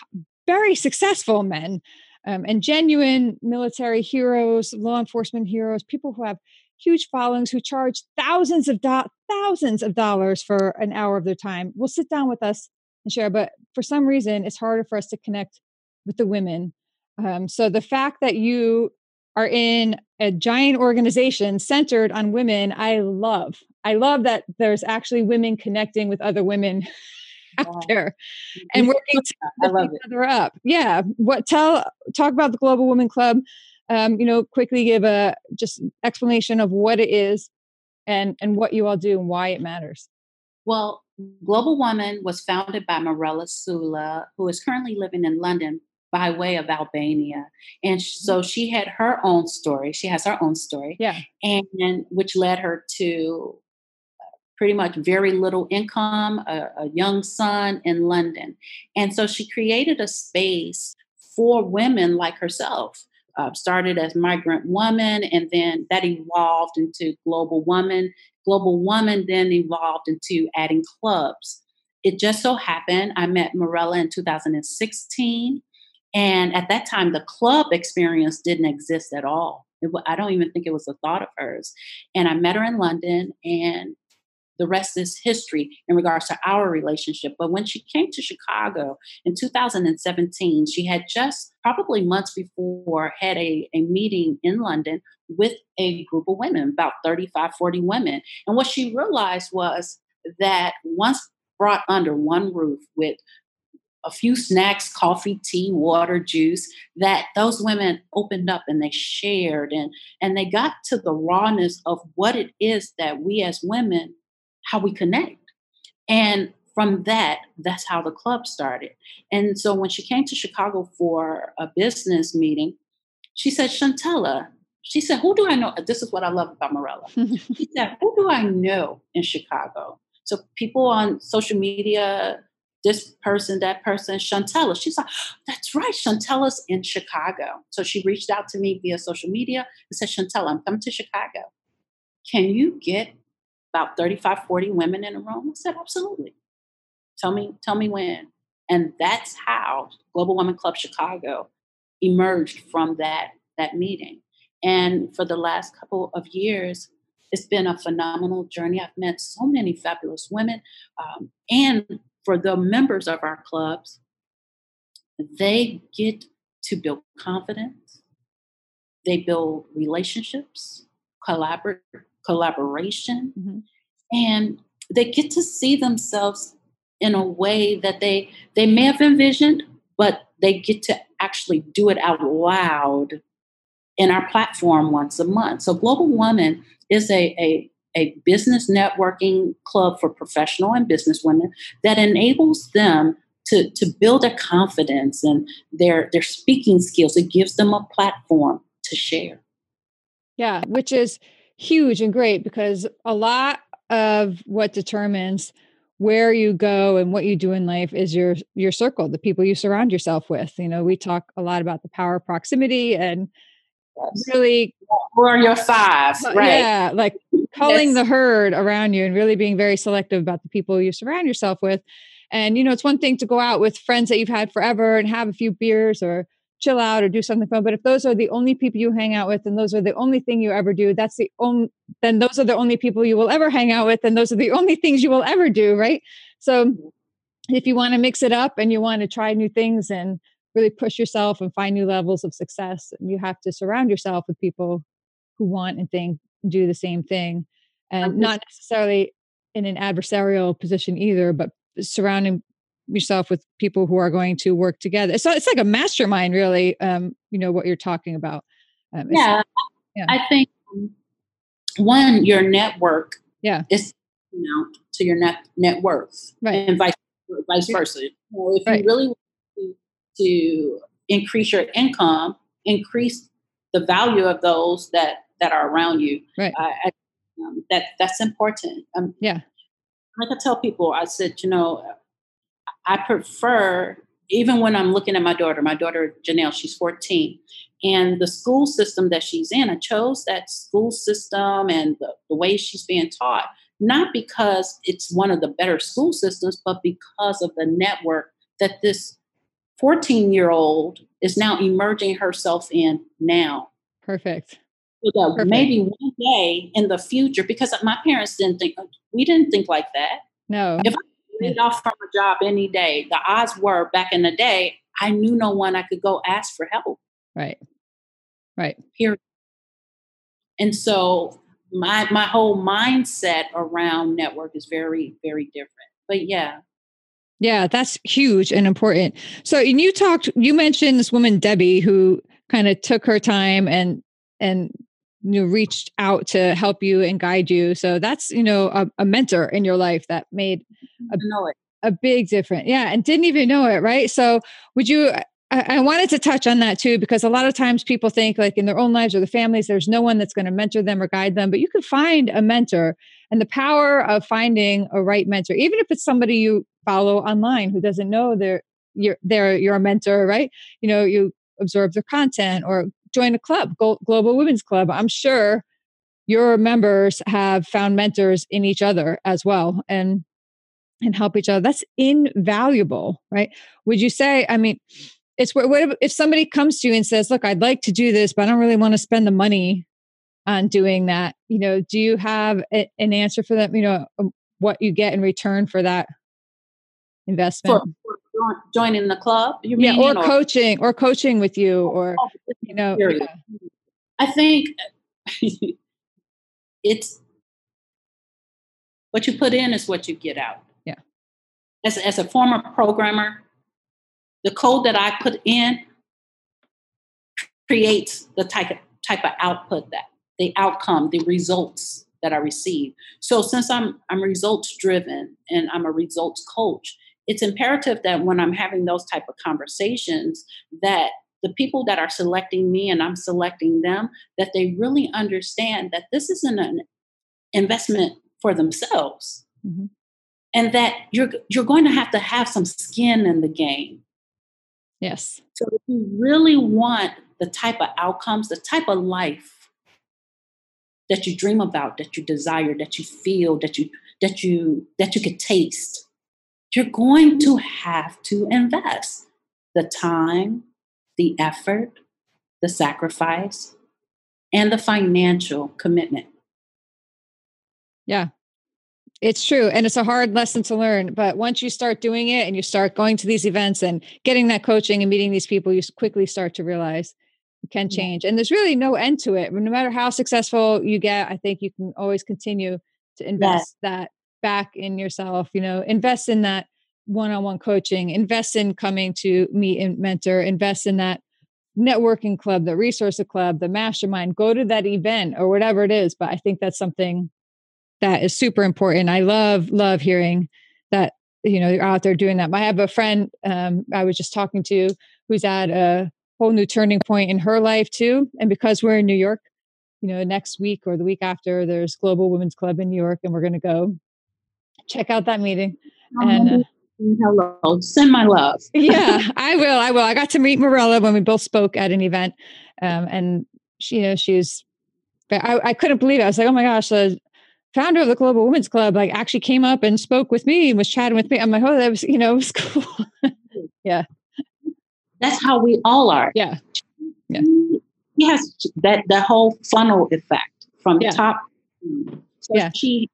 very successful men um, and genuine military heroes, law enforcement heroes, people who have huge followings who charge thousands of do- thousands of dollars for an hour of their time will sit down with us and share. But for some reason, it's harder for us to connect with the women. Um, so the fact that you are in a giant organization centered on women, I love. I love that there's actually women connecting with other women out there and working to each other up. Yeah. What tell talk about the Global Women Club. Um, you know, quickly give a just explanation of what it is and and what you all do and why it matters. Well, Global Woman was founded by Mirela Sula, who is currently living in London by way of Albania. And so she had her own story. She has her own story. Yeah. And, and which led her to pretty much very little income, a, a young son in London. And so she created a space for women like herself. Uh, started as migrant woman, and then that evolved into global woman. Global woman then evolved into adding clubs. It just so happened I met Mirela in 2016, and at that time the club experience didn't exist at all. It, I don't even think it was a thought of hers. And I met her in London, and the rest is history in regards to our relationship. But when she came to Chicago in 2017, she had just probably months before had a, a meeting in London with a group of women, about 35, 40 women. And what she realized was that once brought under one roof with a few snacks, coffee, tea, water, juice, that those women opened up and they shared and, and they got to the rawness of what it is that we as women how we connect. And from that, that's how the club started. And so when she came to Chicago for a business meeting, she said, Shantella, she said, Who do I know? This is what I love about Mirela. she said, Who do I know in Chicago? So people on social media, this person, that person, Shantella. She's like, That's right, Shantella's in Chicago. So she reached out to me via social media and said, Shantella, I'm coming to Chicago. Can you get about 35, 40 women in a room? I said, absolutely. Tell me, tell me when. And that's how Global Women Club Chicago emerged from that, that meeting. And for the last couple of years, it's been a phenomenal journey. I've met so many fabulous women. Um, and for the members of our clubs, they get to build confidence, they build relationships, collaborate, collaboration, mm-hmm. and they get to see themselves in a way that they they may have envisioned, but they get to actually do it out loud in our platform once a month. So Global Woman is a, a a business networking club for professional and business women that enables them to, to build their confidence and their, their speaking skills. It gives them a platform to share. Yeah, which is huge and great because a lot of what determines where you go and what you do in life is your your circle the people you surround yourself with you know we talk a lot about the power of proximity and really who are your five right yeah like culling yes. the herd around you and really being very selective about the people you surround yourself with and you know it's one thing to go out with friends that you've had forever and have a few beers or chill out or do something fun. But if those are the only people you hang out with and those are the only thing you ever do, that's the only, then those are the only people you will ever hang out with and those are the only things you will ever do. Right. So if you want to mix it up and you want to try new things and really push yourself and find new levels of success, you have to surround yourself with people who want and think do the same thing and not necessarily in an adversarial position either, but surrounding yourself with people who are going to work together. So it's like a mastermind, really. Um, you know what you're talking about. Um, yeah, yeah, I think um, one your network. Yeah, is you know to your net net worth, right, and vice vice versa. So if right. you really want to, to increase your income, increase the value of those that that are around you. Right. I, I, um, that that's important. Um, yeah. Like I tell people, I said, you know, I prefer even when I'm looking at my daughter. My daughter Janelle, she's 14, and the school system that she's in. I chose that school system and the, the way she's being taught not because it's one of the better school systems, but because of the network that this 14 year old is now emerging herself in now. Perfect. So that Perfect. maybe one day in the future, because my parents didn't think, uh, we didn't think like that. No. If I laid off from a job any day, the odds were back in the day, I knew no one I could go ask for help. Right. Right. Here. And so my my whole mindset around network is very very different but yeah yeah that's huge and important so and you talked you mentioned this woman debbie who kind of took her time and and you know, reached out to help you and guide you. So that's you know a, a mentor in your life that made a, a big difference. Yeah and didn't even know it right? So would you I, I wanted to touch on that too, because a lot of times people think like in their own lives or the families, there's no one that's going to mentor them or guide them, but you can find a mentor and the power of finding a right mentor, even if it's somebody you follow online who doesn't know they're you're they're you're a mentor, right? You know, you absorb their content or join a club, Global Women's Club. I'm sure your members have found mentors in each other as well and and help each other. That's invaluable, right? Would you say? I mean, it's what, if somebody comes to you and says, "Look, I'd like to do this, but I don't really want to spend the money on doing that." You know, do you have a, an answer for them? You know, what you get in return for that investment? For joining the club, you yeah, mean, or, or coaching, or coaching with you, oh, or oh, you know, yeah. I think it's what you put in is what you get out. Yeah. As as a former programmer, the code that I put in creates the type of, type of output that the outcome, the results that I receive. So since I'm I'm results driven and I'm a results coach, it's imperative that when I'm having those type of conversations that the people that are selecting me and I'm selecting them that they really understand that this isn't an investment for themselves. Mm-hmm. And that you're you're going to have to have some skin in the game Yes. So if you really want the type of outcomes, the type of life that you dream about, that you desire, that you feel, that you that you that you could taste, you're going to have to invest the time, the effort, the sacrifice, and the financial commitment. Yeah, it's true. And it's a hard lesson to learn. But once you start doing it and you start going to these events and getting that coaching and meeting these people, you quickly start to realize it can change. And there's really no end to it. No matter how successful you get, I think you can always continue to invest that back in yourself, you know, invest in that one-on-one coaching, invest in coming to meet and mentor, invest in that networking club, the resource club, the mastermind, go to that event or whatever it is. But I think that's something that is super important. I love, love hearing that, you know, you're out there doing that. I have a friend um, I was just talking to who's at a whole new turning point in her life too. And because we're in New York, you know, next week or the week after, there's Global Women's Club in New York, and we're going to go check out that meeting. And uh, hello, send my love. yeah, I will. I will. I got to meet Mirela when we both spoke at an event, um, and she, you know, she's. I, I couldn't believe it. I was like, oh my gosh, the founder of the Global Women's Club like actually came up and spoke with me and was chatting with me. I'm like, oh, that was, you know, it was cool. yeah. That's how we all are. Yeah. Yeah. He has that the whole funnel effect from yeah. top. So yeah. she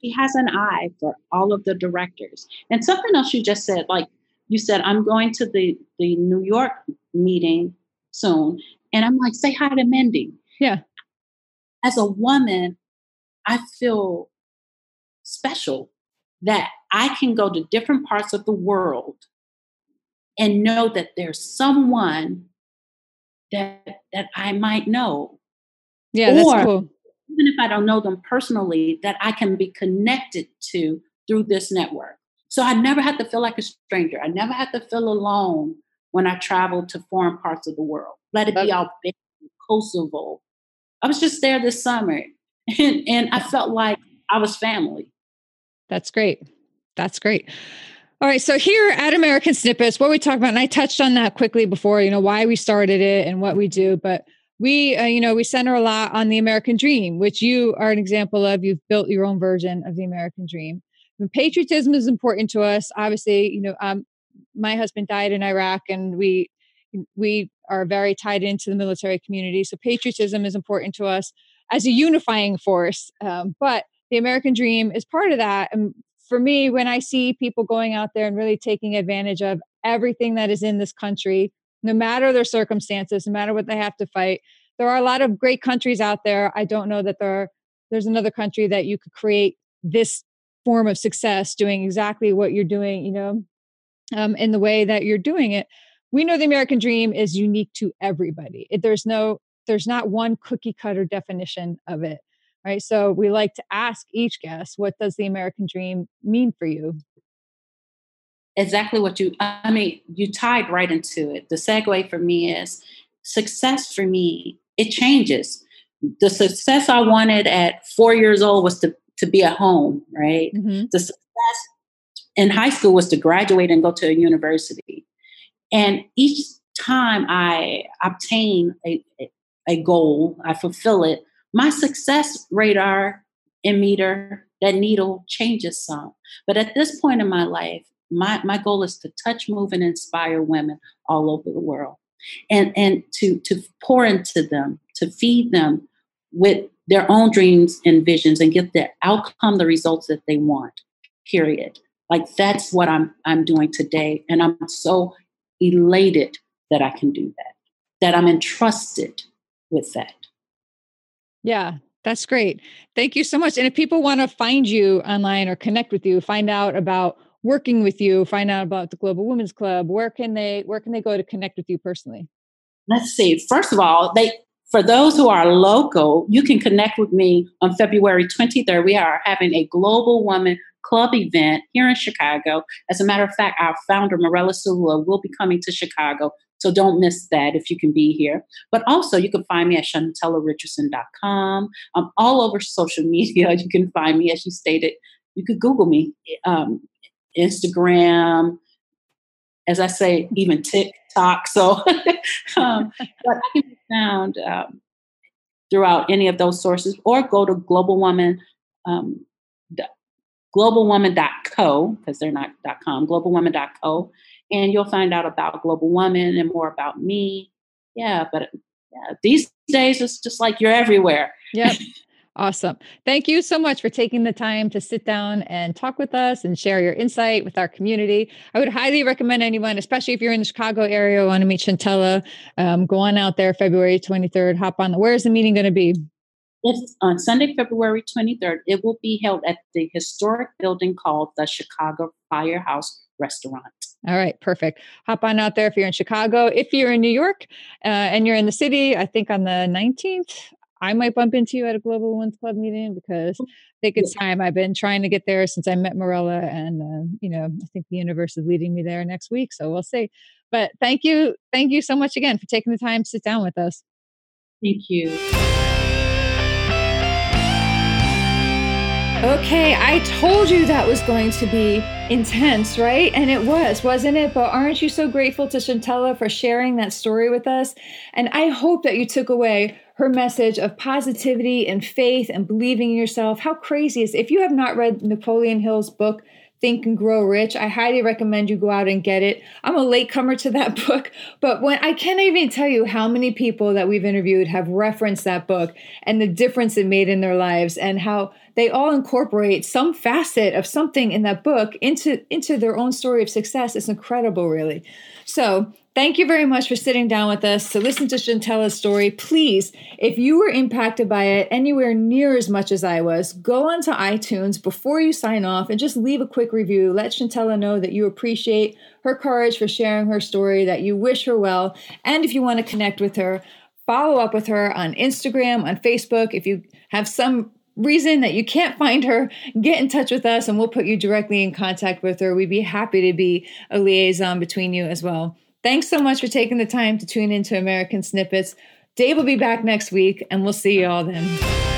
she has an eye for all of the directors. And something else you just said, like you said, I'm going to the the New York meeting soon. And I'm like, say hi to Mindy. Yeah. As a woman, I feel special that I can go to different parts of the world and know that there's someone that that I might know. Yeah, or, that's cool. Even if I don't know them personally, that I can be connected to through this network. So I never had to feel like a stranger. I never had to feel alone when I traveled to foreign parts of the world. Let it be Albania, Kosovo, I was just there this summer, and, and I felt like I was family. That's great. That's great. All right. So here at American Snippets, what we talk about, and I touched on that quickly before, you know, why we started it and what we do, but we, uh, you know, we center a lot on the American dream, which you are an example of. You've built your own version of the American dream. And patriotism is important to us. Obviously, you know, um, my husband died in Iraq, and we we are very tied into the military community. So patriotism is important to us as a unifying force. Um, but the American dream is part of that. And for me, when I see people going out there and really taking advantage of everything that is in this country, no matter their circumstances, no matter what they have to fight, there are a lot of great countries out there. I don't know that there there's another country that you could create this form of success doing exactly what you're doing, you know, um, in the way that you're doing it. We know the American dream is unique to everybody. It, there's no, there's not one cookie cutter definition of it right? So we like to ask each guest, what does the American dream mean for you? Exactly what you, I mean, you tied right into it. The segue for me is success for me, it changes. The success I wanted at four years old was to, to be at home, right? Mm-hmm. The success in high school was to graduate and go to a university. And each time I obtain a, a goal, I fulfill it, my success radar and meter, that needle changes some. But at this point in my life, my, my goal is to touch, move, and inspire women all over the world. And, and to, to pour into them, to feed them with their own dreams and visions and get the outcome, the results that they want, period. Like that's what I'm I'm doing today. And I'm so elated that I can do that, that I'm entrusted with that. Yeah, that's great. Thank you so much. And if people want to find you online or connect with you, find out about working with you, find out about the Global Women's Club, where can they where can they go to connect with you personally? Let's see. First of all, they for those who are local, you can connect with me on February 23rd. We are having a Global Woman Club event here in Chicago. As a matter of fact, our founder, Mirela Sula, will be coming to Chicago so don't miss that if you can be here. But also, you can find me at ShantellaRichardson.com. I'm all over social media. You can find me, as you stated. You could Google me, um, Instagram, as I say, even TikTok. So, um, but I can be found um, throughout any of those sources, or go to Global Woman. Um, globalwoman.co because they're not .com globalwoman.co and you'll find out about Global Woman and more about me. Yeah, but yeah, these days it's just like you're everywhere. Yep. Awesome. Thank you so much for taking the time to sit down and talk with us and share your insight with our community. I would highly recommend anyone, especially if you're in the Chicago area, want to meet Shantella, um, go on out there February 23rd, hop on. The, where is the meeting going to be? It's on Sunday, February 23rd. It will be held at the historic building called the Chicago Firehouse Restaurant. All right, perfect. Hop on out there if you're in Chicago. If you're in New York uh, and you're in the city, I think on the 19th, I might bump into you at a Global Women's Club meeting because I think it's time. I've been trying to get there since I met Mirela, and uh, you know, I think the universe is leading me there next week. So we'll see. But thank you, thank you so much again for taking the time to sit down with us. Thank you. Okay, I told you that was going to be intense, right? And it was, wasn't it? But aren't you so grateful to Shantella for sharing that story with us? And I hope that you took away her message of positivity and faith and believing in yourself. How crazy is if you have not read Napoleon Hill's book, Think and Grow Rich. I highly recommend you go out and get it. I'm a latecomer to that book, but when I can't even tell you how many people that we've interviewed have referenced that book and the difference it made in their lives and how they all incorporate some facet of something in that book into into their own story of success. It's incredible, really. So Thank you very much for sitting down with us to listen to Shantella's story. Please, if you were impacted by it anywhere near as much as I was, go onto iTunes before you sign off and just leave a quick review. Let Chantella know that you appreciate her courage for sharing her story, that you wish her well, and if you want to connect with her, follow up with her on Instagram, on Facebook. If you have some reason that you can't find her, get in touch with us and we'll put you directly in contact with her. We'd be happy to be a liaison between you as well. Thanks so much for taking the time to tune into American Snippets. Dave will be back next week, and we'll see you all then.